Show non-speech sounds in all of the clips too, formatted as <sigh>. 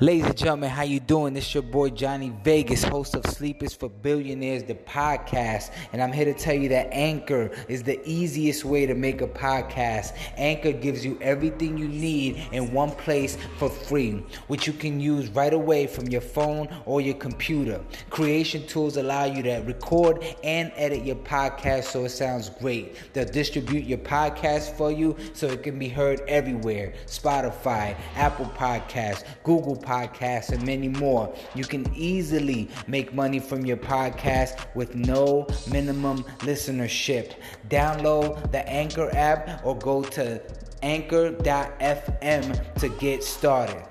Ladies and gentlemen, how you doing? This your boy Johnny Vegas, host of Sleep Is For Billionaires, the podcast. And I'm here to tell you that Anchor is the easiest way to make a podcast. Anchor gives you everything you need in one place for free, which you can use right away from your phone or your computer. Creation tools allow you to record and edit your podcast so it sounds great. They'll distribute your podcast for you so it can be heard everywhere Spotify, Apple Podcasts, Google Podcasts, and many more. You can easily make money from your podcast with no minimum listenership. Download the Anchor app or go to anchor.fm to get started.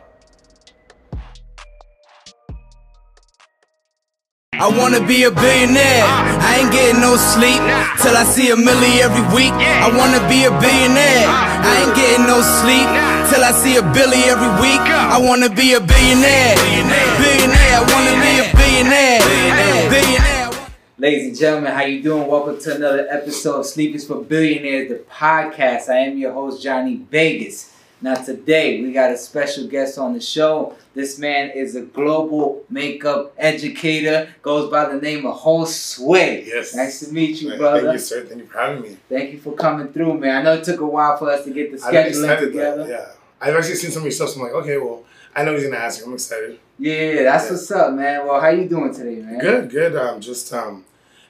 I wanna be a billionaire. I ain't getting no sleep till I see a milli every week. I wanna be a billionaire. I ain't getting no sleep till I see a billy every week. I wanna be a billionaire. Billionaire. I wanna be a billionaire. Billionaire. Ladies and gentlemen, how you doing? Welcome to another episode of Sleep Is For Billionaires, the podcast. I am your host, Johnny Vegas. Now today we got a special guest on the show. This man is a global makeup educator, goes by the name of Josue. Yes. Nice to meet you, Man, brother. Thank you, sir. Thank you for having me. Thank you for coming through, man. I know it took a while for us to get the I'm scheduling together. That, yeah. I've actually seen some of your stuff, so I'm like, okay, well, I know he's gonna ask. you. I'm excited. Yeah, that's Yeah. what's up, man. Well, how you doing today, man? Good, good. Um, just um,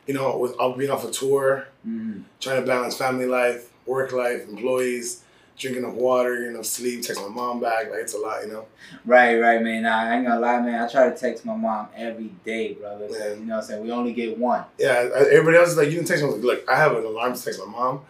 you know, with I'll being off a tour, Mhm. trying to balance family life, work life, employees, drinking enough water, getting enough sleep, text my mom back. Like it's a lot, you know. Right, right, man. Nah, I ain't gonna lie, man. I try to text my mom every day, brother. Yeah. You know what I'm saying? We only get one. Yeah. Everybody else is like, you can text me. Like, look, I have an alarm to text my mom.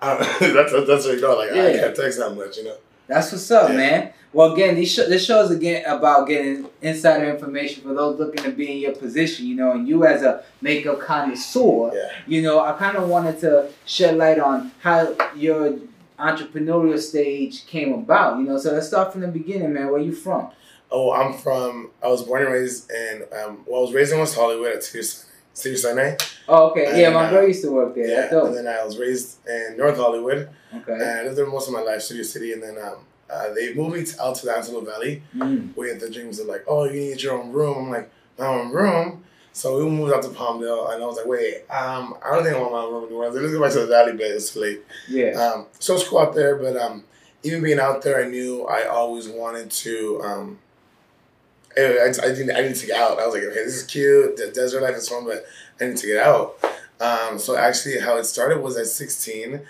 I <laughs> that's that's what you know. Like I Yeah. can't text that much, you know. That's what's up, Yeah. man. Well, again, these sh- this show is again about getting insider information for those looking to be in your position, you know, and you as a makeup connoisseur, Yeah. you know, I kind of wanted to shed light on how your entrepreneurial stage came about, you know. So let's start from the beginning, man. Where you from? Oh, I'm from. I was born and raised in. Um, well, I was raised in West Hollywood at Cedar Cedar Oh, okay. Yeah, my uh, brother used to work there. Yeah, and then I was raised in North Hollywood, and Okay. I lived there most of my life, Studio City, and then um, uh, they moved me to, out to the Antelope Valley. Mm. We had the dreams of like, oh, you need your own room. I'm like, my own room. So we moved out to Palmdale, and I was like, wait, um, I don't think I want my own room anymore. I let's go back to the Valley, but it's late. Yeah. Um, so it's cool out there, but um, even being out there, I knew I always wanted to. Um, I, I, I didn't. I need to get out. I was like, okay, this is cute. The desert life is fun, but I need to get out. Um, so actually, how it started was at sixteen.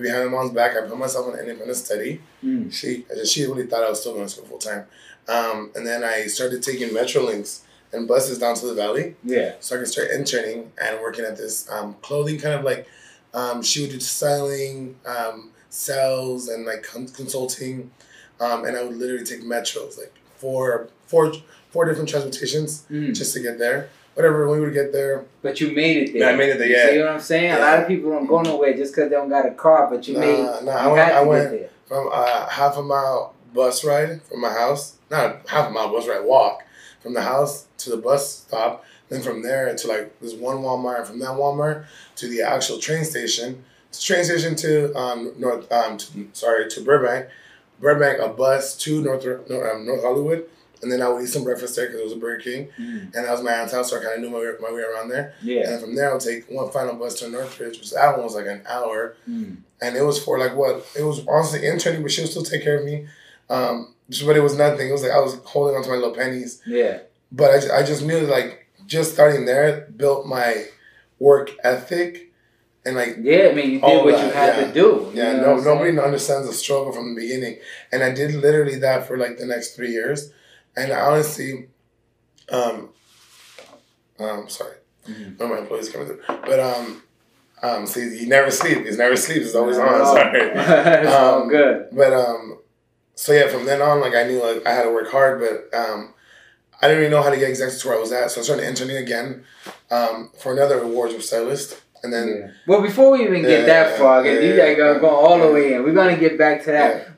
Behind my mom's back, I put myself in independent study. Mm. She she really thought I was still going to school full time, um, and then I started taking Metrolinks and buses down to the valley Yeah. so I could start interning and working at this um, clothing kind of like um, she would do styling, um, sales, and like consulting, um, and I would literally take metros like four, four, four different transportations Mm. just to get there. Whatever, when we would get there, But you made it there. Yeah, I made it there, You yeah. See what I'm saying? A lot of people don't go nowhere just because they don't got a car, but you Nah, made nah, you I went- I went- there. from uh, half a mile bus ride from my house, not half a mile bus ride, walk from the house to the bus stop. Then from there to like this one Walmart, and from that Walmart to the actual train station, to train station to um North um to, sorry to Burbank, Burbank a bus to North North, um, North Hollywood, and then I would eat some breakfast there because it was a Burger King, Mm. and that was my aunt's house, so I kind of knew my way, my way around there. Yeah. And from there, I would take one final bus to Northridge, which that one was like an hour Mm. and it was for like what it was honestly interning, but she would still take care of me. Um, just- but it was nothing. It was like I was holding on to my little pennies. Yeah. But I, I just knew like just starting there built my work ethic and like Yeah, I mean, you did what that, you had yeah. to do. yeah, no nobody understands the struggle from the beginning, and I did literally that for like the next three years, and honestly, um, um, sorry, Mhm. one of my employees coming through, but um, um, see, you never sleep. He's never sleeps. He's always on. Oh. Sorry. <laughs> it's all Um, good. But um, so yeah, from then on, like I knew like I had to work hard, but um, I didn't really know how to get exactly to where I was at. So I started interning again um, for another awards with stylist, and then Yeah. Well, before we even get Yeah, that far, yeah, you gotta go, go all the way in. We're gonna get back to that.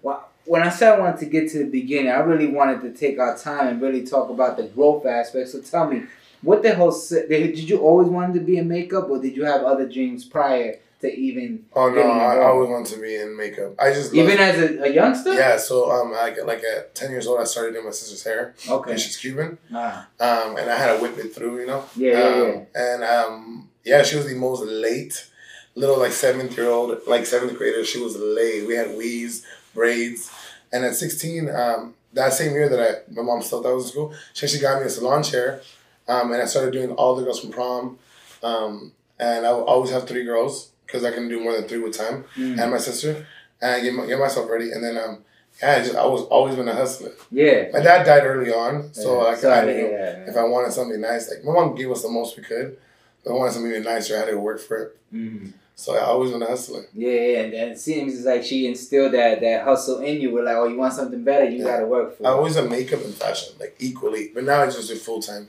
When I said I wanted to get to the beginning, I really wanted to take our time and really talk about the growth aspect. So tell me, what the whole se- did you always wanted to be in makeup, or did you have other dreams prior to even Oh no, I, I always wanted to be in makeup. I just even as a, a youngster? yeah. So um, like like at ten years old, I started doing my sister's hair. Okay. And she's Cuban. Ah, Um, and I had to whip it through, you know. Yeah, yeah, um, And um, yeah, she was the most late little like seventh year old, like seventh grader. She was late. We had weaves, braids, and at sixteen, um, that same year that I my mom still thought I was in school, she actually got me a salon chair, um, and I started doing all the girls from prom, um, and I would always have three girls because I can do more than three with time, Mm. and my sister, and I get, my, get myself ready, and then um, yeah, I just I was always been a hustler. yeah. My dad died early on, so Yeah, like I knew man. if I wanted something nice, like my mom gave us the most we could. If I wanted something even nicer, I had to work for it. Mhm. So I always been a hustler. Yeah, yeah, and, and it seems like she instilled that that hustle in you. We're like, oh, you want something better, you Yeah. got to work for it. I it. always done makeup and fashion, like equally. But now I just do full time.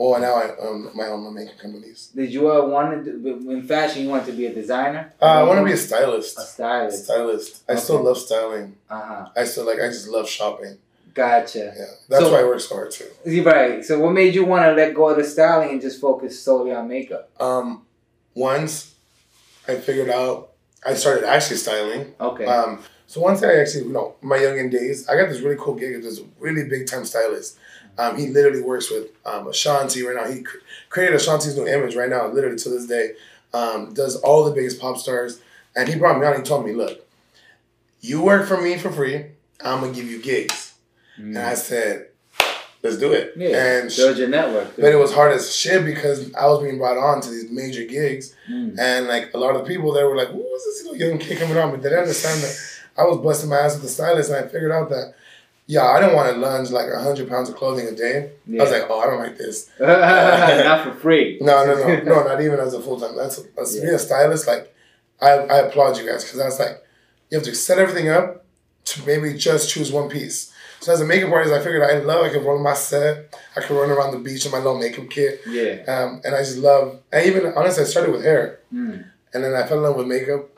Or now I um my own makeup companies. Did you uh, want to in fashion? You want to be a designer? Uh, I want to be a stylist. a stylist. Stylist. I still love styling. Uh huh. I still like. I just love shopping. Gotcha. Yeah, that's So- why I work so hard too. Right. So, what made you want to let go of the styling and just focus solely on makeup? Um, once I figured out, I started actually styling. Okay. Um, so once I actually, you know, my youngin days, I got this really cool gig with this really big time stylist. Um, he literally works with um, Ashanti right now. He cr- created Ashanti's new image right now, literally to this day. Um, does all the biggest pop stars, and he brought me on. He told me, "Look, you work for me for free. I'm gonna give you gigs." And I said, "Let's do it." Mm. yeah. And build your network. but it was hard as shit because I was being brought on to these major gigs, Mm. and like a lot of the people there were like, "Who was this little young kid coming on?" But they didn't understand that I was busting my ass with the stylist, and I figured out that, yeah, I don't want to lunge like hundred pounds of clothing a day. I was like, "Oh, I don't like this." <laughs> Not for free. <laughs> No, no, no, no, not even as a full time. That's, that's Yeah. being a stylist. Like, I, I applaud you guys because that's like, you have to set everything up to maybe just choose one piece. So as a makeup artist, I figured I love I could run my set. I could run around the beach in my little makeup kit. Yeah. Um, and I just love. I even honestly, I started with hair, Mm. and then I fell in love with makeup.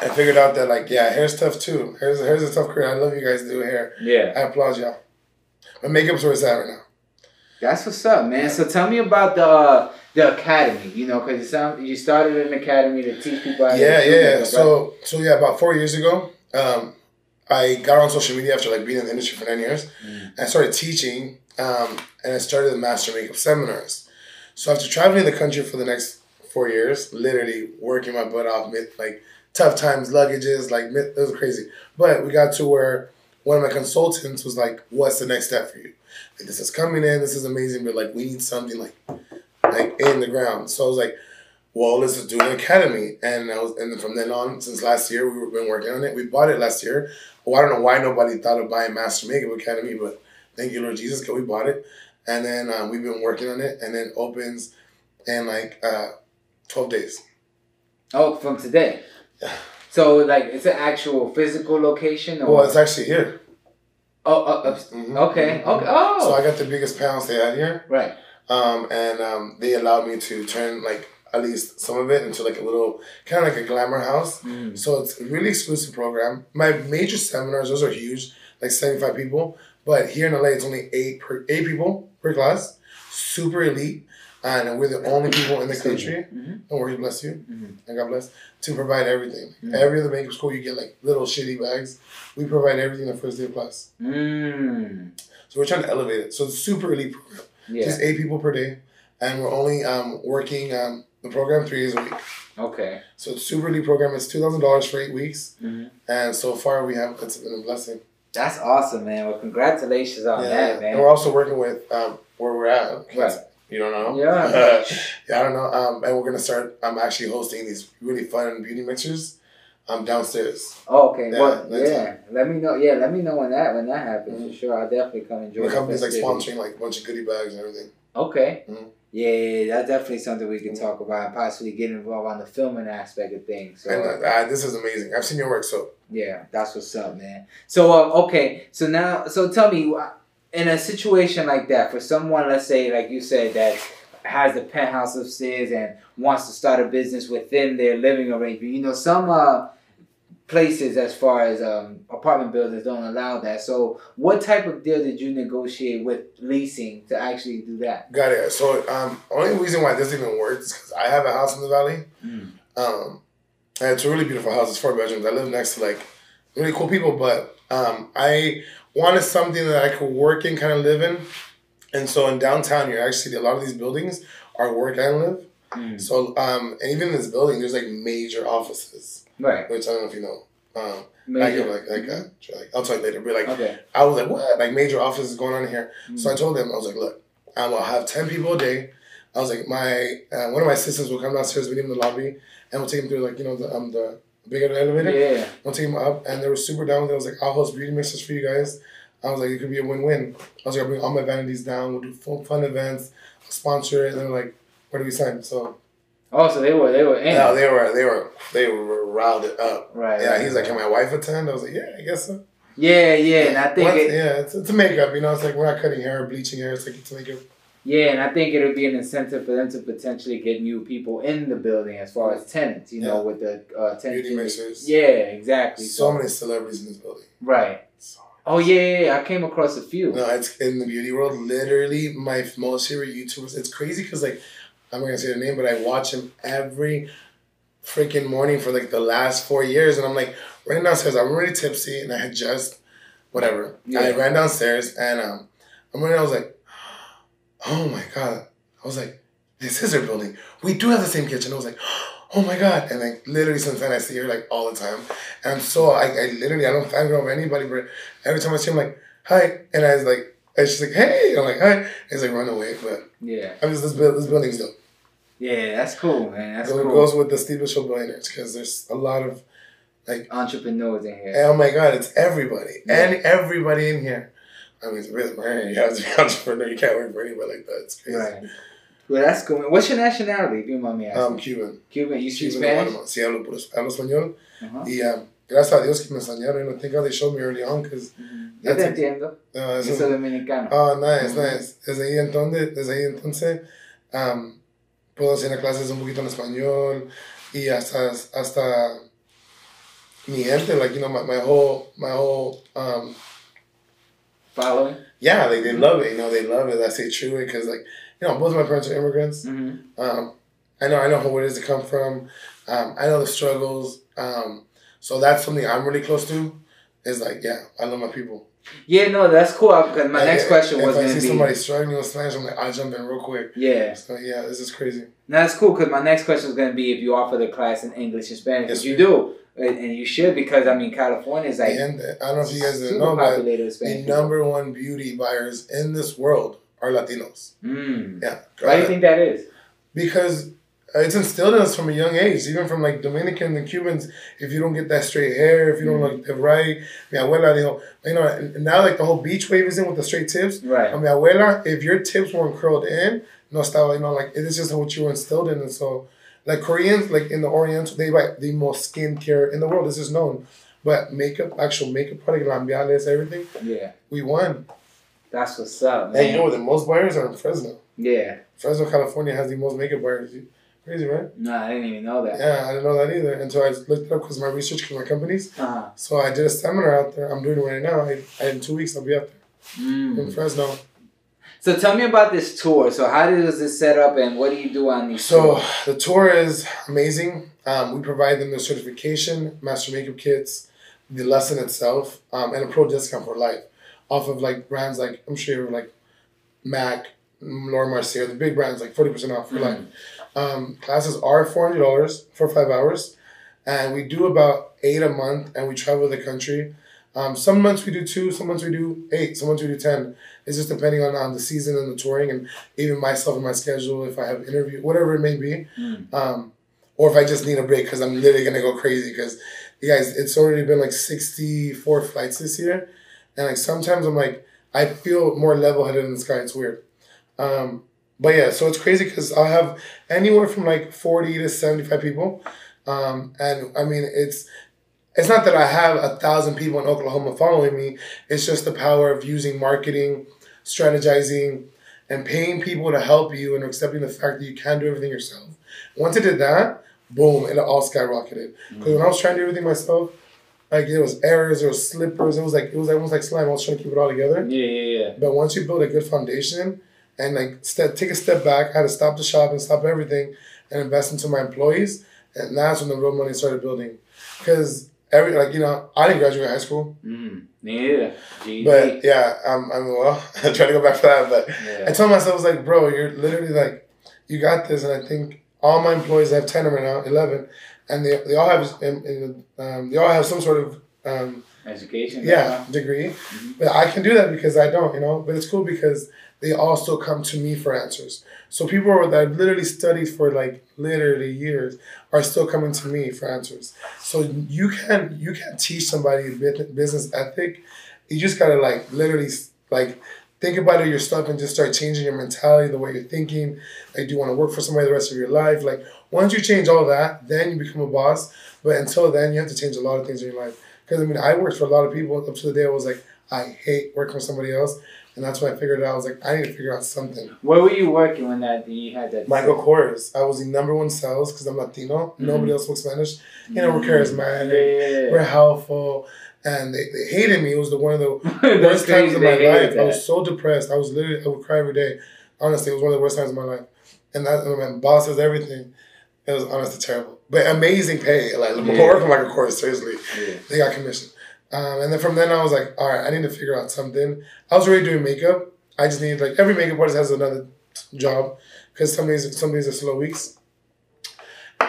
I figured out that like, yeah, hair's tough too. Hair's hair's a tough career. I love you guys do hair. Yeah. I applaud y'all. But makeup's where it's at right now. That's what's up, man. So tell me about the uh, the academy. You know, because you sound you started an academy to teach people. How to Yeah, do yeah. makeup, right? So so yeah, about four years ago, um, I got on social media after like being in the industry for nine years. Mm. And I started teaching, um, and I started the master makeup seminars. So after traveling the country for the next four years, literally working my butt off, mid, like tough times, luggages, like it was crazy. But we got to where one of my consultants was like, "What's the next step for you? Like this is coming in, this is amazing, but like we need something like like in the ground." So I was like, "Well, let's just do an academy." And I was, and from then on, since last year, we've been working on it. We bought it last year. Well, I don't know why nobody thought of buying Master Makeup Academy, but thank you, Lord Jesus, because we bought it. And then um, we've been working on it, and then opens in like uh, 12 days. Oh, from today. So like it's an actual physical location. Or? Well, it's actually here. oh, uh, Mhm. okay, okay. Oh, So I got the biggest pounds they had here, right. um, and um, they allowed me to turn like at least some of it into like a little kind of like a glamour house. Mm. So it's a really exclusive program. My major seminars, those are huge, like 75 people. But here in LA, it's only eight per eight people per class. Super elite. And we're the only people in the country. Mhm. Don't worry, bless you. Mhm. And God bless. To provide everything. Mhm. Every other makeup school, you get like little shitty bags. We provide everything the first day of class. Mm. So we're trying to elevate it. So it's super elite program. Yeah. Just eight people per day. And we're only um, working um, the program three days a week. Okay. So it's super elite program. It's $2,000 for eight weeks. Mhm. And so far, we have, it's been a blessing. That's awesome, man. Well, congratulations on that, man. And we're also working with um, where we're at. Right. You don't know? Yeah. <laughs> yeah, I don't know. Um, and we're gonna start. I'm actually hosting these really fun beauty mixers, um, downstairs. Oh, okay. Yeah, well, yeah. Let me know. Yeah, let me know when that when that happens Mhm. for sure. I'll definitely come enjoy. The the company's like sponsoring like a bunch of goodie bags and everything. Okay. Mhm. Yeah, that's definitely something we can Mhm. talk about and possibly get involved on the filming aspect of things. So And uh, uh, this is amazing. I've seen your work, so yeah, that's what's up, man. So um, okay, so now, so tell me, in a situation like that, for someone, let's say, like you said, that has the penthouse upstairs and wants to start a business within their living arrangement, you know, some uh places as far as um apartment buildings don't allow that. So what type of deal did you negotiate with leasing to actually do that? got it. So um, only reason why this even works is because I have a house in the valley. Mm. Um, And it's a really beautiful house. It's four bedrooms. I live next to like really cool people, but um, I wanted something that I could work in, kind of live in. And so in downtown, you're actually a lot of these buildings are work and live. Mm. So um, and even in this building, there's like major offices, Right. which I don't know if you know. Um, I Major. give like like, uh, like I'll tell you later. But like Okay. I was like, what? Like major offices going on here. So I Mm. told them, I was like, look, I will have ten people a day. I was like, my uh, one of my assistants will come downstairs, meet him in the lobby, and we'll take him through like you know the um the big elevator. Yeah. I'll take him up, and they were super down with it. I was like, I'll host beauty mixes for you guys. I was like, it could be a win-win. I was like, I'll bring all my vanities down. We'll do fun, fun events. I'll sponsor it. And they're like, where do we sign? So Oh, so they were they were in. yeah, they were they were they were riled it up. right. Yeah, right, he's like, can my wife attend? I was like, yeah, I guess so. Yeah, yeah, and I think Once- it, yeah, it's, it's a makeup. You know, it's like we're not cutting hair or bleaching hair. It's like it's a makeup. Yeah, and I think it'll be an incentive for them to potentially get new people in the building as far as tenants. You know, with the uh, tenants. Beauty mixers. Yeah, exactly. So many celebrities in this building. Right. So- Oh yeah, yeah, yeah, I came across a few. No, it's in the beauty world. Literally, my most favorite YouTubers. It's crazy because like I'm not gonna say the name, but I watch him every freaking morning for like the last four years, and I'm like running downstairs. I'm really tipsy, and I had just whatever. Yeah. I ran downstairs, and um, I'm running. I was like, oh my god. I was like, this is our building. We do have the same kitchen. I was like. Oh my god! And like literally since then I see her like all the time, and I'm so I, I literally I don't fangirl over anybody, but every time I see him like hi, and I was like, and she's like, hey, I'm like, hi. And he's like, run away. But Yeah, I'm just, this, build, this building's dope. yeah, that's cool, man. That's So it cool. goes with the Sleep Is For Billionaires because there's a lot of, like Entrepreneurs in here. oh my God, it's everybody. Yeah. And everybody in here. I mean, it's really, man, you have to be an entrepreneur. You can't work for anybody like that. It's crazy. Right. Well, that's cool. What's your nationality? If you mind me asking. I'm Cuban. Cuban. You speak Cuban Spanish? Sí, hablo, puro, hablo español. Uh-huh. Y um, gracias a Dios que me enseñaron. You know, thank God they showed me early on because, Yo te entiendo. uh, Yo soy dominicano. Oh, nice, Ujú. nice. Desde ahí entonces, desde ahí entonces, um, puedo hacer clases un poquito en español y hasta, hasta mi gente, like, you know, my, my whole, my whole, um, Following? yeah, like, they love it, you know, they love it. I say true because, like, you know, both of my parents are immigrants. Mm-hmm. Um, I know, I know who it is to come from. Um, I know the struggles. Um, so that's something I'm really close to. Is like, yeah, I love my people. Yeah, no, that's cool. Because my Like, next question if was I going see to be. somebody struggling with Spanish, I'm like, I'll jump in real quick. Yeah. So yeah, this is crazy. No, that's cool because my next question is going to be if you offer the class in English and Spanish. Yes, you do, and and you should because I mean California is like and I don't know if you guys know, but the number one beauty buyers in this world are Latinos. Mm. Yeah. Why do you think that is? Because it's instilled in us from a young age, even from like Dominicans and Cubans. If you don't get that straight hair, if you don't look the right, mi abuela dijo, you know, now like the whole beach wave is in with the straight tips. Right. Mi abuela, if your tips weren't curled in, no estaba, you know, like it is just what you were instilled in, and so. Like Koreans, like in the Orient, they buy the most skincare in the world. This is known, but makeup, actual makeup product, labiales, everything, Yeah. we won. That's what's up, And man. you know? The most buyers are in Fresno. yeah. Fresno, California has the most makeup buyers. Crazy, right? No, I didn't even know that. Yeah, I didn't know that either until I looked it up because my research for my companies. Uh-huh. So I did a seminar out there. I'm doing it right now. I, I in two weeks I'll be out there in Mm. Fresno. So tell me about this tour. So how does this set up and what do you do on these So tours? the tour is amazing. Um, we provide them the certification, master makeup kits, the lesson itself, um, and a pro discount for life off of like brands like I'm sure you're like Mac, Laura Mercier, the big brands like forty percent off for Mhm. life. Um, classes are four hundred dollars for five hours, and we do about eight a month, and we travel the country. Um, some months we do two, some months we do eight, some months we do ten. It's just depending on, on the season and the touring, and even myself and my schedule. If I have interview, whatever it may be, Mm. um, or if I just need a break because I'm literally gonna go crazy. Because you guys, it's already been like sixty four flights this year, and like sometimes I'm like I feel more level headed in the sky. It's weird. Um, but yeah, so it's crazy because I'll have anywhere from like 40 to 75 people. Um, and I mean, it's it's not that I have a thousand people in Oklahoma following me. It's just the power of using marketing, strategizing, and paying people to help you and accepting the fact that you can do everything yourself. Once I did that, boom, it all skyrocketed. Mm. Because when I was trying to do everything myself, like it was errors, there was slippers, it was like it was almost like slime. I was trying to keep it all together. Yeah, yeah, yeah. But once you build a good foundation and like step take a step back, I had to stop the shop and stop everything and invest into my employees. and that's when the real money started building. Because every like you know I didn't graduate high school, Mm. Yeah. But yeah, I'm I'm well <laughs> I try to go back for that, but yeah. I told myself I was like, bro, you're literally like, you got this, and I think all my employees I have ten right now, eleven, and they they all have um, they all have some sort of um, Education. yeah degree, but I can do that because I don't, you know. But it's cool because they also come to me for answers. So people that literally studied for like literally years are still coming to me for answers. So you can you can teach somebody business ethic. You just gotta like literally like think about your stuff and just start changing your mentality, the way you're thinking. Like, do you want to work for somebody the rest of your life? Like, once you change all that, then you become a boss. But until then, you have to change a lot of things in your life. Because I mean, I worked for a lot of people up to the day I was like, I hate working for somebody else, and that's when I figured it out. I was like, I need to figure out something. Where were you working when that you had that? Michael Kors, I was the number one sales because I'm Latino. Mm-hmm. Nobody else spoke Spanish. You know, we're charismatic, mm-hmm. Yeah. we're helpful, and they, they hated me. It was the one of the <laughs> worst times of my life. I was so depressed. I was literally, I would cry every day. Honestly, it was one of the worst times of my life. And that, oh, and my bosses, everything, it was honestly terrible. But amazing pay. Like, Yeah. working for Michael Kors, seriously. Yeah. They got commission. Um, and then from then I was like, all right, I need to figure out something. I was already doing makeup. I just need, like, every makeup artist has another job because some days, some days are slow weeks.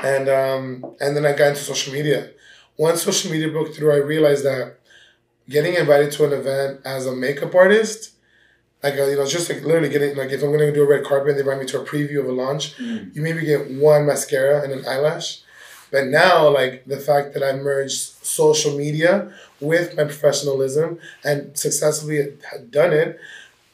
And um, and then I got into social media. Once social media broke through, I realized that getting invited to an event as a makeup artist, like uh, you know, just like literally getting like if I'm gonna do a red carpet, and they invite me to a preview of a launch, Mm. you maybe get one mascara and an eyelash. But now, like the fact that I merged social media with my professionalism and successfully had done it,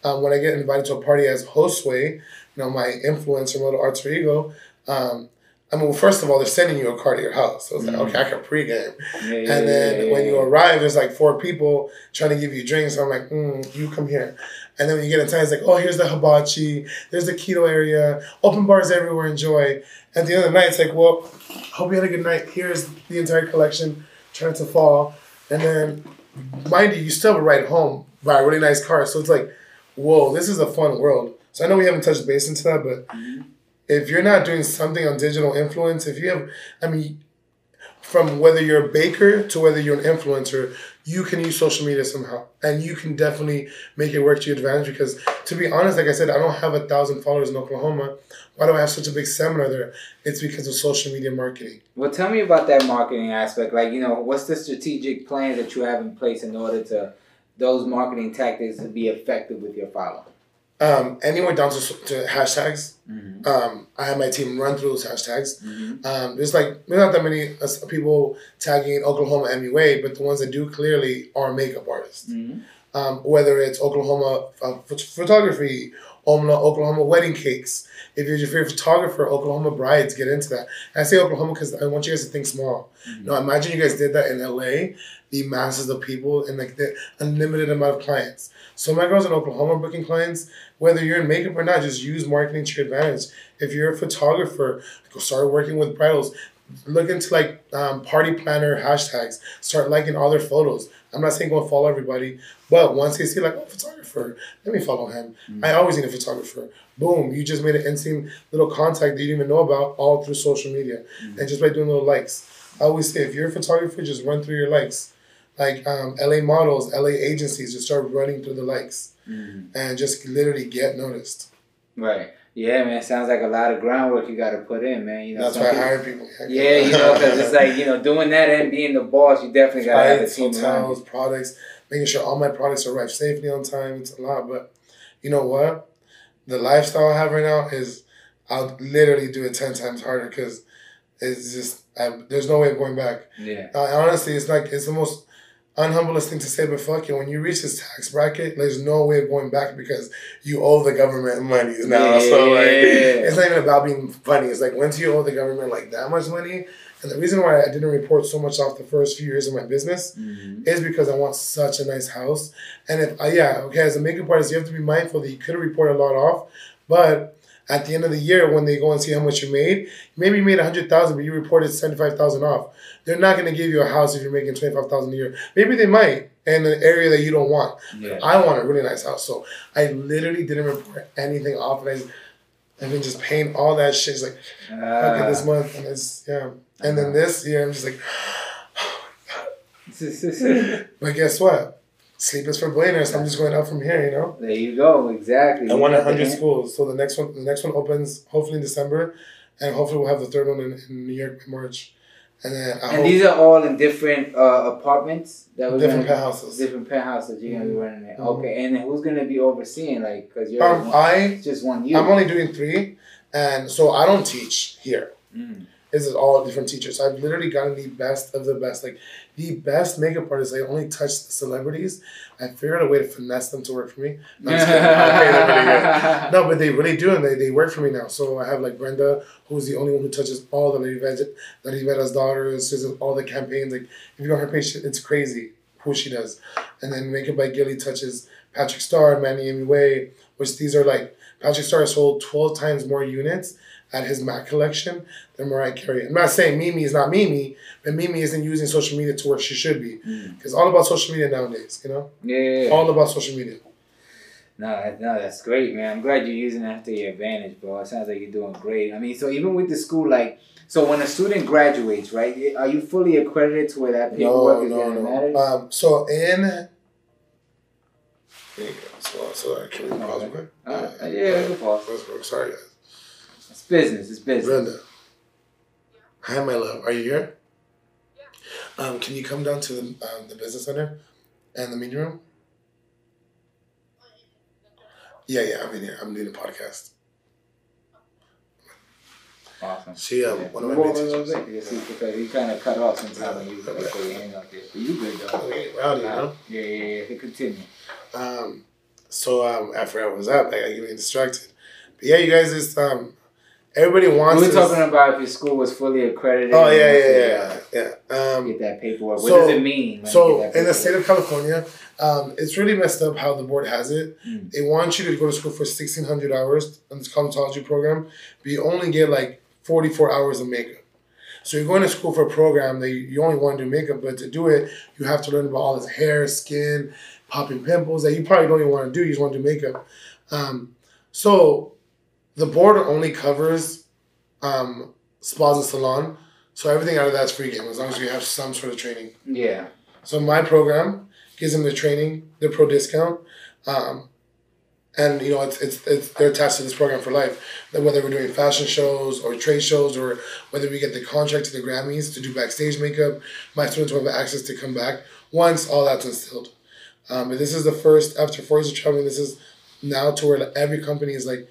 um, when I get invited to a party as Hosway, you know, my influencer, my little alter ego, um, I mean, well, first of all, they're sending you a car to your house. So I was like, Mhm. okay, I can pregame. Yeah, And then when you arrive, there's like four people trying to give you drinks. So I'm like, mm, you come here. And then when you get inside, it's like, oh, here's the hibachi, there's the keto area, open bars everywhere, enjoy. At the end of the night, it's like, well, hope you had a good night. Here's the entire collection, turn to fall. And then, mind you, you still have a ride home by a really nice car. So it's like, whoa, this is a fun world. So I know we haven't touched base into that, but if you're not doing something on digital influence, if you have, I mean, from whether you're a baker to whether you're an influencer, you can use social media somehow. And you can definitely make it work to your advantage because, to be honest, like I said, I don't have a thousand followers in Oklahoma. Why do I have such a big seminar there? It's because of social media marketing. Well, tell me about that marketing aspect. Like, you know, what's the strategic plan that you have in place in order to those marketing tactics to be effective with your following? Um, anywhere down to, to hashtags. Mm-hmm. Um, I have my team run through those hashtags. Mm-hmm. Um, there's like there's not that many uh, people tagging Oklahoma MUA, but the ones that do clearly are makeup artists. Mm-hmm. um, whether it's Oklahoma uh, phot- photography, Oklahoma, Oklahoma wedding cakes. If you're, you're a photographer, Oklahoma brides get into that. And I say Oklahoma because I want you guys to think small. Mhm. Now imagine you guys did that in LA, the masses of people and like the unlimited amount of clients. So my girls in Oklahoma booking clients, whether you're in makeup or not, just use marketing to your advantage. If you're a photographer, go start working with bridals. Look into like um, party planner hashtags. Start liking all their photos. I'm not saying go follow everybody, but once they see like, oh, photographer, let me follow him. I always need a photographer. Boom, you just made an instant little contact that you didn't even know about all through social media. And just by doing little likes. I always say if you're a photographer, just run through your likes. Like um, LA models, LA agencies, just start running through the likes Mm-hmm. and just literally get noticed. Right. Yeah, man. Sounds like a lot of groundwork you got to put in, man. You know, That's why I people- hire people. Yeah, you know, because it's like you know, doing that and being the boss, you definitely gotta have a team hotels, products, making sure all my products arrive safely on time. It's a lot, but you know what? The lifestyle I have right now is I'll literally do it ten times harder because it's just I, there's no way of going back. Yeah. Uh, honestly, it's like it's the most unhumblest thing to say, but fuck it. When you reach this tax bracket, there's no way of going back because you owe the government money now. <laughs> So like, it's not even about being funny. It's like once you owe the government like that much money, and the reason why I didn't report so much off the first few years of my business Mm-hmm. is because I want such a nice house. And if uh, yeah, okay, as a makeup artist, you have to be mindful that you could report a lot off, but at the end of the year, when they go and see how much you made, maybe you made a hundred thousand, but you reported seventy five thousand off. They're not going to give you a house if you're making twenty five thousand a year. Maybe they might in an area that you don't want. Yeah. I want a really nice house, so I literally didn't report anything off, and I, and then just paying all that shit. It's like, okay, Uh, this month, and it's yeah. And then this year, I'm just like, <sighs> <laughs> but guess what? Sleep is for billionaires. I'm just going out from here, you know. there you go. Exactly. I want hundred schools, so the next one, the next one opens hopefully in December, and hopefully we'll have the third one in, in New York in March, and then I And hope these are all in different uh, apartments that we're different penthouses. different penthouses you're gonna be Mhm. running it. Mhm. Okay, and then who's gonna be overseeing? Like, cause you're Um, one- I just one you. I'm only doing three, and so I don't teach here. Mm. This is all different teachers. So I've literally gotten the best of the best, like the best makeup artists. I only touch the celebrities. I figured out a way to finesse them to work for me. No, I'm just kidding. I pay them really good. <laughs> No, but they really do, and they, they work for me now. So I have like Brenda, who's the only one who touches all the Lady Veg, Lady Veda's daughters, she does all the campaigns. Like if you go on her page, it's crazy who she does. And then Makeup by Gilly touches Patrick Starr, Manny MUA, which these are like Patrick Starr sold twelve times more units at his Mac collection than Mariah Carey. I'm not saying Mimi is not Mimi, but Mimi isn't using social media to where she should be. Mm. Because all about social media nowadays, you know, Yeah, yeah, yeah. all about social media. No, no, that's great, man. I'm glad you're using that to your advantage, bro. It sounds like you're doing great. I mean, so even with the school, like, so when a student graduates, right? Are you fully accredited to where that No, paperwork is no, gonna no. matter? Um, so in. There you go. So, so I can we pause real quick? Uh, yeah, we can pause. Sorry, guys. It's business. It's business. Brenda. Hi, my love. Are you here? Um, can you come down to the, um, the business center and the meeting room? Yeah, yeah, I'm in here. I'm doing a podcast. Awesome. She, um, Yeah. one of my Whoa, whoa, whoa, wait. You see, because you kind of cut off sometimes Yeah. when you like, put your hand out there. But you good though. Okay, rowdy, you know? Yeah, yeah, yeah. You Continue. Um, so um, I was up. I got getting distracted. But yeah, you guys just um, everybody wants to. We wants. were talking about if your school was fully accredited. Oh yeah, yeah, yeah, yeah. Um, Get that paperwork. What So- does it mean? so in the state of California, um, it's really messed up how the board has it. Mm. They want you to go to school for sixteen hundred hours on this cosmetology program, but you only get like forty four hours of makeup. So you're going to school for a program that you, you only want to do makeup, but to do it, you have to learn about all this hair, skin, popping pimples that you probably don't even want to do. You just want to do makeup. Um, so the board only covers um, spas and salon. So everything out of that's free game as long as you have some sort of training. Yeah. So my program gives them the training, the pro discount, um, and you know it's, it's it's they're attached to this program for life. That whether we're doing fashion shows or trade shows or whether we get the contract to the Grammys to do backstage makeup, my students will have access to come back once all that's instilled. Um, but this is the first after four years of traveling. This is now to where every company is like,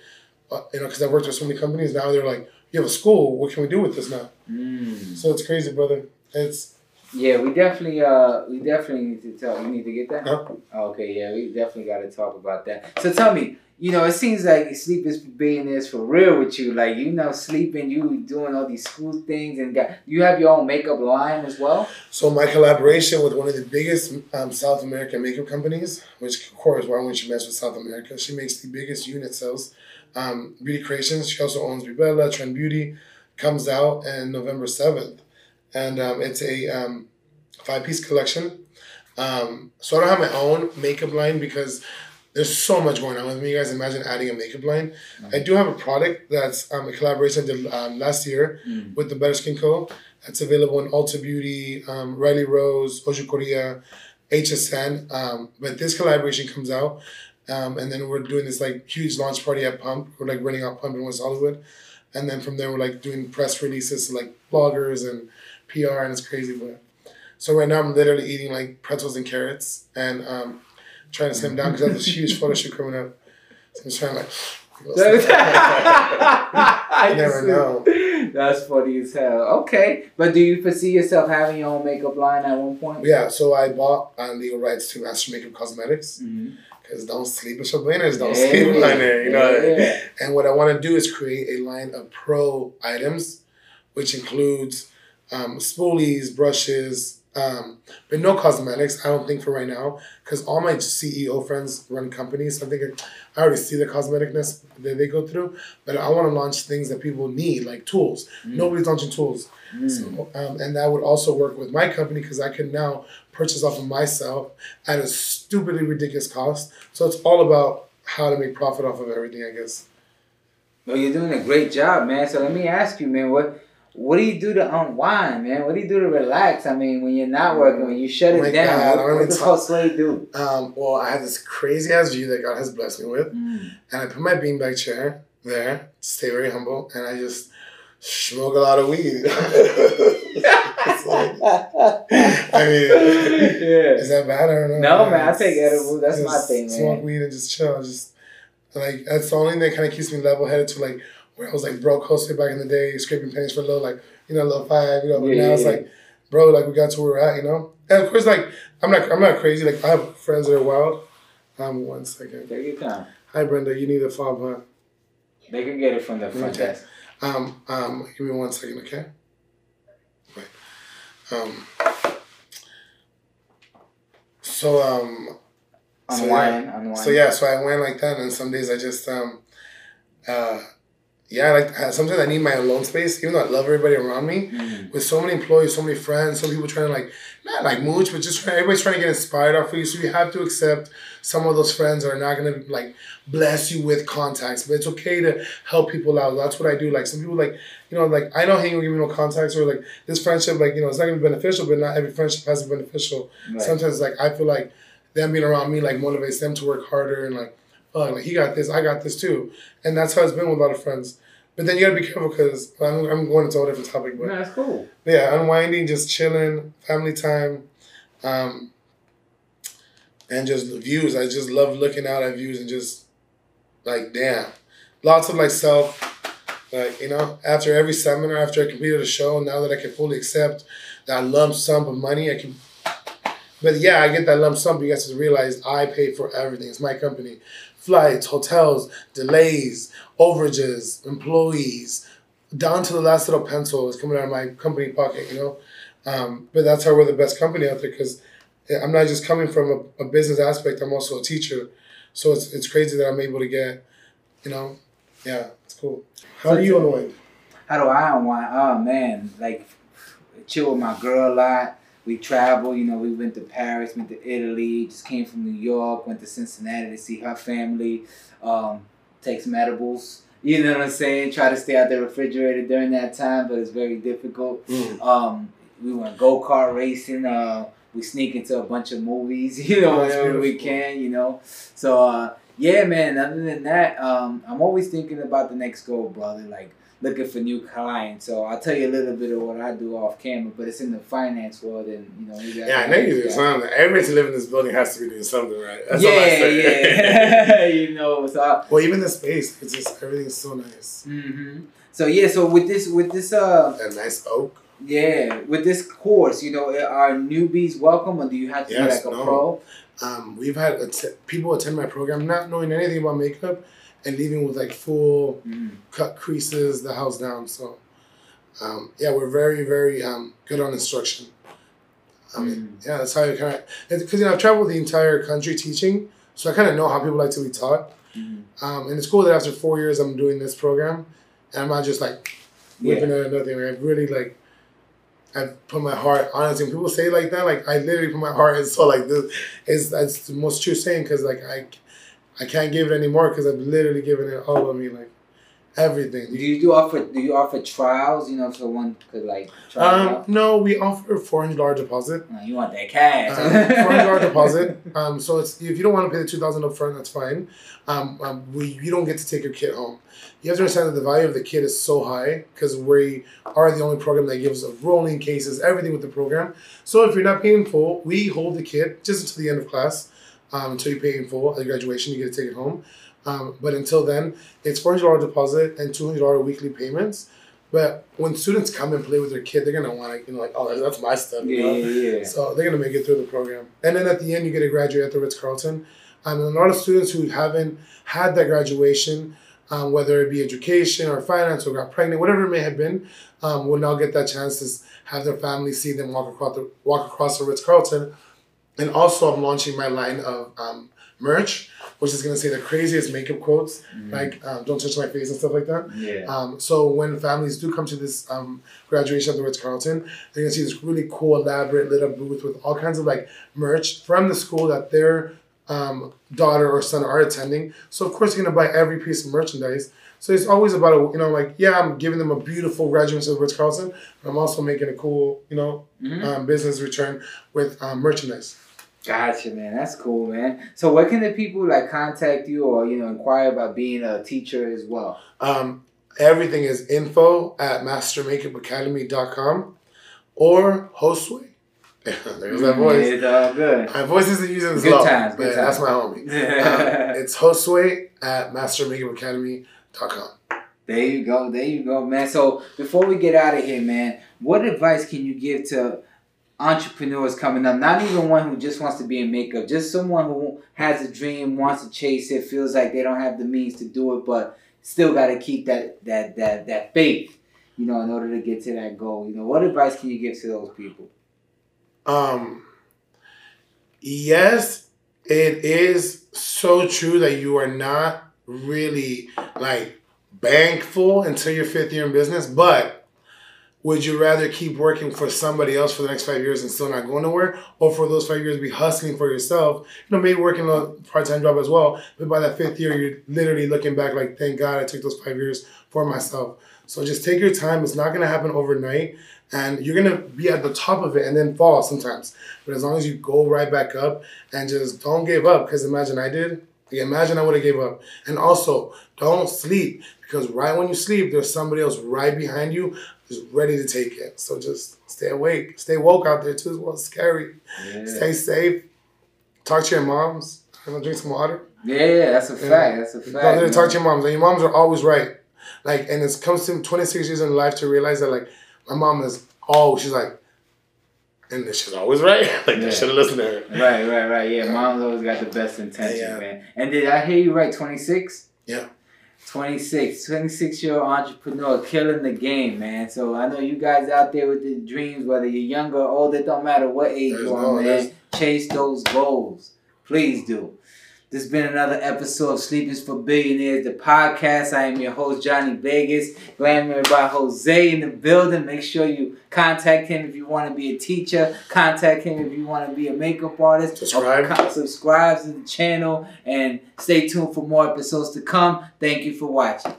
uh, you know, because I worked with so many companies. Now they're like, you have a school. What can we do with this now? Mm. So it's crazy, brother. It's Yeah, we definitely uh we definitely need to talk. You need to get that. No. Okay, yeah, we definitely got to talk about that. So tell me, you know, it seems like sleep is billionaires for real with you. Like you know, sleeping, you doing all these school things, and got you have your own makeup line as well. So my collaboration with one of the biggest um, South American makeup companies, which of course why would she mess with South America? She makes the biggest unit sales. Um, Beauty Creations. She also owns Bibella, Trend Beauty. Comes out in November seventh, and um, it's a um, five piece collection. Um, so I don't have my own makeup line because there's so much going on with me. You guys imagine adding a makeup line. I do have a product that's um, a collaboration I did um, last year Mm. with the Better Skin Co. That's available in Ulta Beauty, um, Riley Rose, Oju Korea, HSN. Um, but this collaboration comes out, um, and then we're doing this like huge launch party at Pump. We're like renting out Pump in West Hollywood, and then from there we're like doing press releases to like bloggers and PR, and it's crazy. But so right now I'm literally eating like pretzels and carrots and um, trying to slim down because I have this huge <laughs> photo shoot coming up. So I'm just trying to like. <laughs> I You never know. That's funny as hell. Okay, but do you foresee yourself having your own makeup line at one point? Yeah, so I bought uh, legal rights to Master Makeup Cosmetics. Mm-hmm. Because don't sleep with your winners, don't Yeah. sleep on it, you know. Yeah. And what I want to do is create a line of pro items, which includes um, spoolies, brushes, um, but no cosmetics. I don't think for right now, because all my CEO friends run companies. So I think I already see the cosmeticness that they go through. But I want to launch things that people need, like tools. Nobody's launching tools. Mm. So, um, and that would also work with my company because I can now purchase off of myself at a stupidly ridiculous cost. So it's all about how to make profit off of everything, I guess. Well, you're doing a great job, man. So let me ask you, man, what what do you do to unwind, man? What do you do to relax? I mean, when you're not working, when you shut it My down, God, what, what does talk- Josue do? Um, well, I have this crazy ass view that God has blessed me with, Mm. and I put my beanbag chair there, stay very humble, and I just smoke a lot of weed. <laughs> It's like- I mean, yeah. is that bad? I don't know. No, man, I take edibles. That's my thing, Smoke weed and just chill. Just like that's the only thing that kind of keeps me level headed to like where I was like broke hosted back in the day, scraping pennies for a little like you know a little five, you know. But Yeah, now it's yeah, like, bro, like we got to where we're at, you know. And of course, like I'm not I'm not crazy. Like I have friends that are wild. Um, one second. Take your time. Hi Brenda, you need a fob, huh? They can get it from the front Okay. desk. Um, um, give me one second, okay? Right. Um. So um. So, Unwind, unwind. So yeah, so I went like that, and some days I just um, uh, yeah, like uh, sometimes I need my alone space, even though I love everybody around me. Mm. With so many employees, so many friends, some people trying to like not like mooch, but just trying, everybody's trying to get inspired off of you. So you have to accept some of those friends are not gonna like bless you with contacts, but it's okay to help people out. That's what I do. Like some people like you know like I don't hang with you no contacts or like this friendship like you know it's not gonna be beneficial, but not every friendship has to be beneficial Right. sometimes like I feel like them being around me like motivates them to work harder and like oh like he got this I got this too and that's how it's been with a lot of friends but then you gotta be careful because I'm, I'm going into a whole different topic but No, that's cool. yeah unwinding just chilling family time um and just the views I just love looking out at views and just like damn lots of like self like you know after every seminar after I completed a show now that I can fully accept that lump sum of money I can but yeah, I get that lump sum, but you guys have to realize I pay for everything. It's my company. Flights, hotels, delays, overages, employees, down to the last little pencil is coming out of my company pocket, you know? Um, but that's how we're the best company out there because I'm not just coming from a, a business aspect, I'm also a teacher. So it's, it's crazy that I'm able to get, you know, yeah, it's cool. How do you unwind? How do I unwind? Oh man, like chill with my girl a lot. We travel, you know, we went to Paris, went to Italy, just came from New York, went to Cincinnati to see her family, um, take some edibles. You know what I'm saying? Try to stay out the refrigerator during that time, but it's very difficult. Um, we went go kart racing. Uh, we sneak into a bunch of movies, <laughs> you know, Oh, whenever we can, you know. So uh, yeah, man. Other than that, um, I'm always thinking about the next goal, brother. Like looking for new clients. So I'll tell you a little bit of what I do off camera, but it's in the finance world, and you know. Yeah, I know you do something. Everybody to live in this building has to be doing something, right? That's all I yeah, say. yeah. <laughs> you know, so. I, well, even the space, it's just everything's so nice. hmm So yeah, so with this, with this, uh, That nice oak. Yeah, with this course, you know, are newbies welcome, or do you have to Yes, be like a no. pro? Um, we've had att- people attend my program not knowing anything about makeup and leaving with like full Mm. cut creases, the house down. So, um, yeah, we're very, very um, good on instruction. I mean, yeah, that's how you kind of because you know I've traveled the entire country teaching, so I kind of know how people like to be taught. Mhm. Um, and it's cool that after four years I'm doing this program, and I'm not just like whipping Yeah. it or nothing. Like, I've really like I've put my heart honestly. When people say like that, like I literally put my heart and soul like this. Is that's the most true saying because like I I can't give it anymore because I've literally given it all of me like everything. Do you do offer? Do you offer trials? You know, so one could like try. it Um, out? no, we offer four hundred dollar deposit. Uh, you want that cash? Four hundred dollar <laughs> deposit. Um, so it's if you don't want to pay the two thousand upfront, that's fine. Um, um, we you don't get to take your kid home. You have to understand that the value of the kid is so high because we are the only program that gives rolling cases, everything with the program. So if you're not paying full, we hold the kid just until the end of class, um, until you pay in full at graduation. You get to take it home. Um, but until then, it's four hundred dollar deposit and two hundred dollar weekly payments. But when students come and play with their kid, they're gonna want to, you know, like, oh, that's my stuff. You yeah, know? yeah, yeah. So they're gonna make it through the program, and then at the end you get to graduate at the Ritz Carlton. Um, and a lot of students who haven't had that graduation, um, whether it be education or finance or got pregnant, whatever it may have been, um, will now get that chance to have their family see them walk across the walk across the Ritz Carlton. And also, I'm launching my line of um, merch, which is gonna say the craziest makeup quotes, like um, "Don't touch my face" and stuff like that. yeah. Um, so when families do come to this um, graduation at the Ritz Carlton, they're gonna see this really cool, elaborate, lit up booth with all kinds of like merch from the school that they're um, daughter or son are attending. So of course you're gonna buy every piece of merchandise. So it's always about a, you know like yeah I'm giving them a beautiful graduation of Ritz Carlton, but I'm also making a cool you know Mhm. um, business return with um, merchandise. Gotcha, man. That's cool, man. So, where can the people like contact you or you know inquire about being a teacher as well? Um, everything is info at mastermakeupacademy.com or Hosway. <laughs> There's that voice. It's all good. My voice isn't using as Good low, times, but good that's times. my homie. Um, <laughs> it's Hosway at mastermakeupacademy.com. There you go. There you go, man. So before we get out of here, man, what advice can you give to entrepreneurs coming up? Not even one who just wants to be in makeup, just someone who has a dream, wants to chase it, feels like they don't have the means to do it, but still got to keep that that that that faith, you know, in order to get to that goal. You know, what advice can you give to those people? Um, yes, it is so true that you are not really like bankful until your fifth year in business, but would you rather keep working for somebody else for the next five years and still not going nowhere, or for those five years be hustling for yourself? You know, maybe working a part time job as well, but by that fifth year, you're literally looking back like, thank God I took those five years for myself. So just take your time. It's not gonna happen overnight, and you're gonna be at the top of it and then fall sometimes. But as long as you go right back up and just don't give up, because imagine I did. Like, imagine I would have gave up. And also, don't sleep because right when you sleep, there's somebody else right behind you who's ready to take it. So just stay awake, stay woke out there too. As well, it's scary. Stay safe. Talk to your moms. You know, drink some water. Yeah, that's a Yeah. fact. That's a Go fact. there to talk to your moms, and your moms are always right. Like, and it comes to 26 years in life to realize that, like, my mom is oh, she's like, and she's always right. <laughs> like, Yeah. I should have listened to her. Right, right, right. Yeah, mom's always got the best intention, Yeah. man. And did I hear you right? Twenty six. Yeah. 26, 26 year old entrepreneur killing the game, man. So I know you guys out there with the dreams, whether you're younger or older, it don't matter what age you are, man. Chase those goals. Please do. This has been another episode of Sleep Is For Billionaires, the podcast. I am your host, Johnny Vegas, glamored by Hosway in the building. Make sure you contact him if you want to be a teacher. Contact him if you want to be a makeup artist. Subscribe. Subscribe to the channel and stay tuned for more episodes to come. Thank you for watching.